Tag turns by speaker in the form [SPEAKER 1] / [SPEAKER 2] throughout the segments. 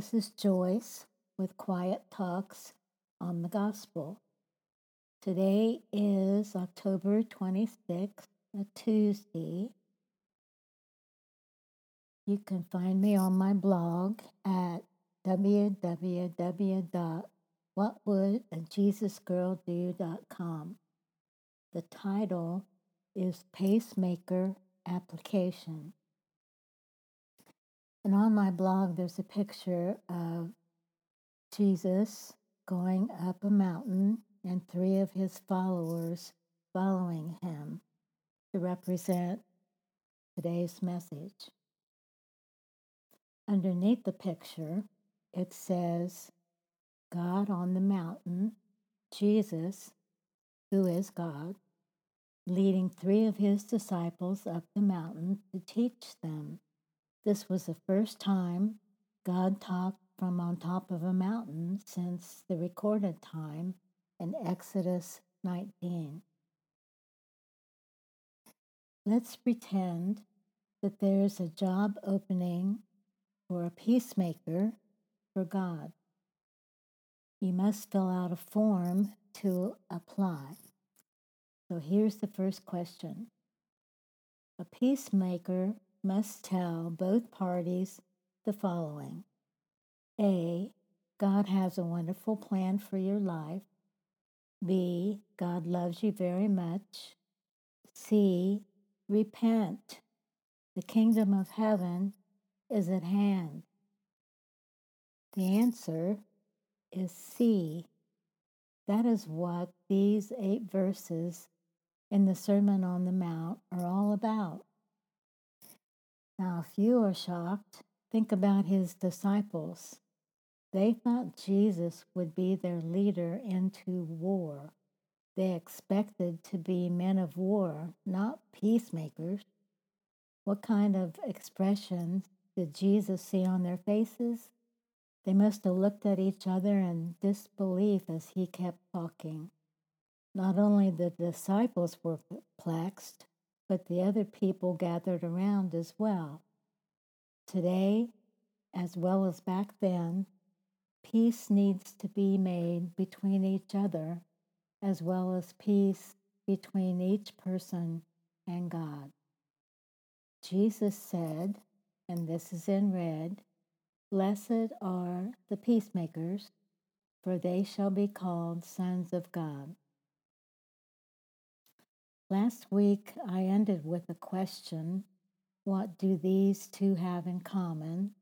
[SPEAKER 1] This is Joyce with Quiet Talks on the Gospel. Today is October 26th, a Tuesday. You can find me on my blog at www.whatwouldjesusgirldo.com. The title is Peacemaker Application. And on my blog, there's a picture of Jesus going up a mountain and three of his followers following him to represent today's message. Underneath the picture, it says, God on the mountain, Jesus, who is God, leading three of his disciples up the mountain to teach them this was the first time God talked from on top of a mountain since the recorded time in Exodus 19. Let's pretend that there's a job opening for a peacemaker for God. You must fill out a form to apply. So here's the first question A peacemaker must tell both parties the following A. God has a wonderful plan for your life. B. God loves you very much. C. Repent. The kingdom of heaven is at hand. The answer is C. That is what these eight verses in the Sermon on the Mount are. Now, if you are shocked, think about his disciples. They thought Jesus would be their leader into war. They expected to be men of war, not peacemakers. What kind of expressions did Jesus see on their faces? They must have looked at each other in disbelief as he kept talking. Not only the disciples were perplexed, but the other people gathered around as well. Today, as well as back then, peace needs to be made between each other, as well as peace between each person and God. Jesus said, and this is in red Blessed are the peacemakers, for they shall be called sons of God. Last week, I ended with a question What do these two have in common?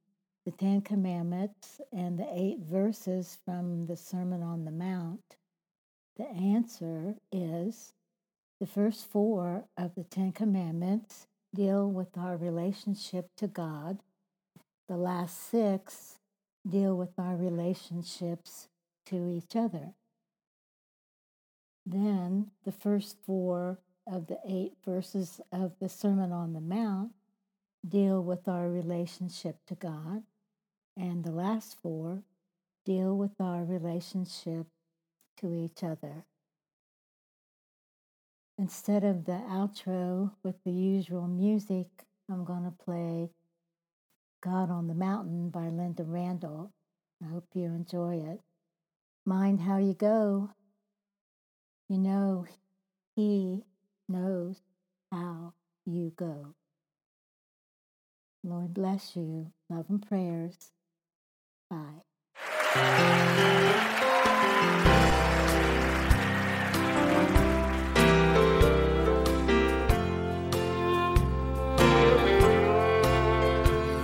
[SPEAKER 1] The Ten Commandments and the eight verses from the Sermon on the Mount. The answer is the first four of the Ten Commandments deal with our relationship to God. The last six deal with our relationships to each other. Then the first four of the eight verses of the Sermon on the Mount deal with our relationship to God, and the last four deal with our relationship to each other. Instead of the outro with the usual music, I'm going to play God on the Mountain by Lynda Randle. I hope you enjoy it. Mind how you go. You know, He knows how you go. Lord bless you. Love and prayers. Bye.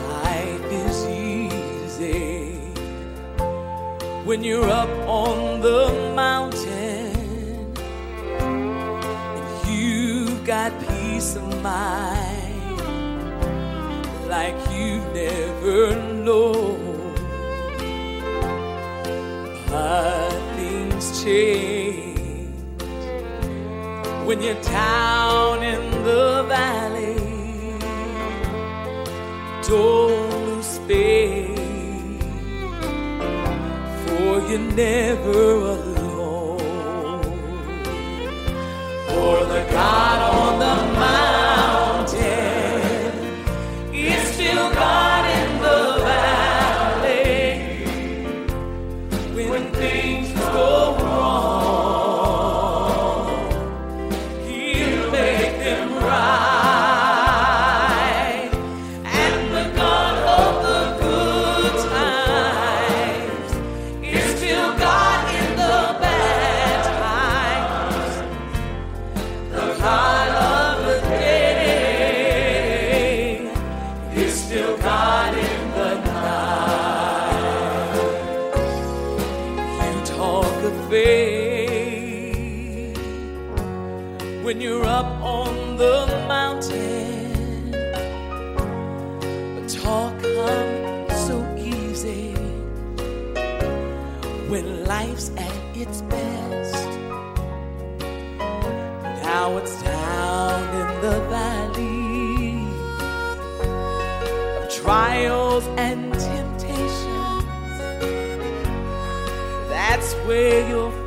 [SPEAKER 2] Life is easy when you're up on the mountain mind like you've never known. But things change when you're down in the valley. Don't lose faith, for you're never alone. But talk comes so easy when life's at its best. Now it's down in the valley of trials and temptations. That's where your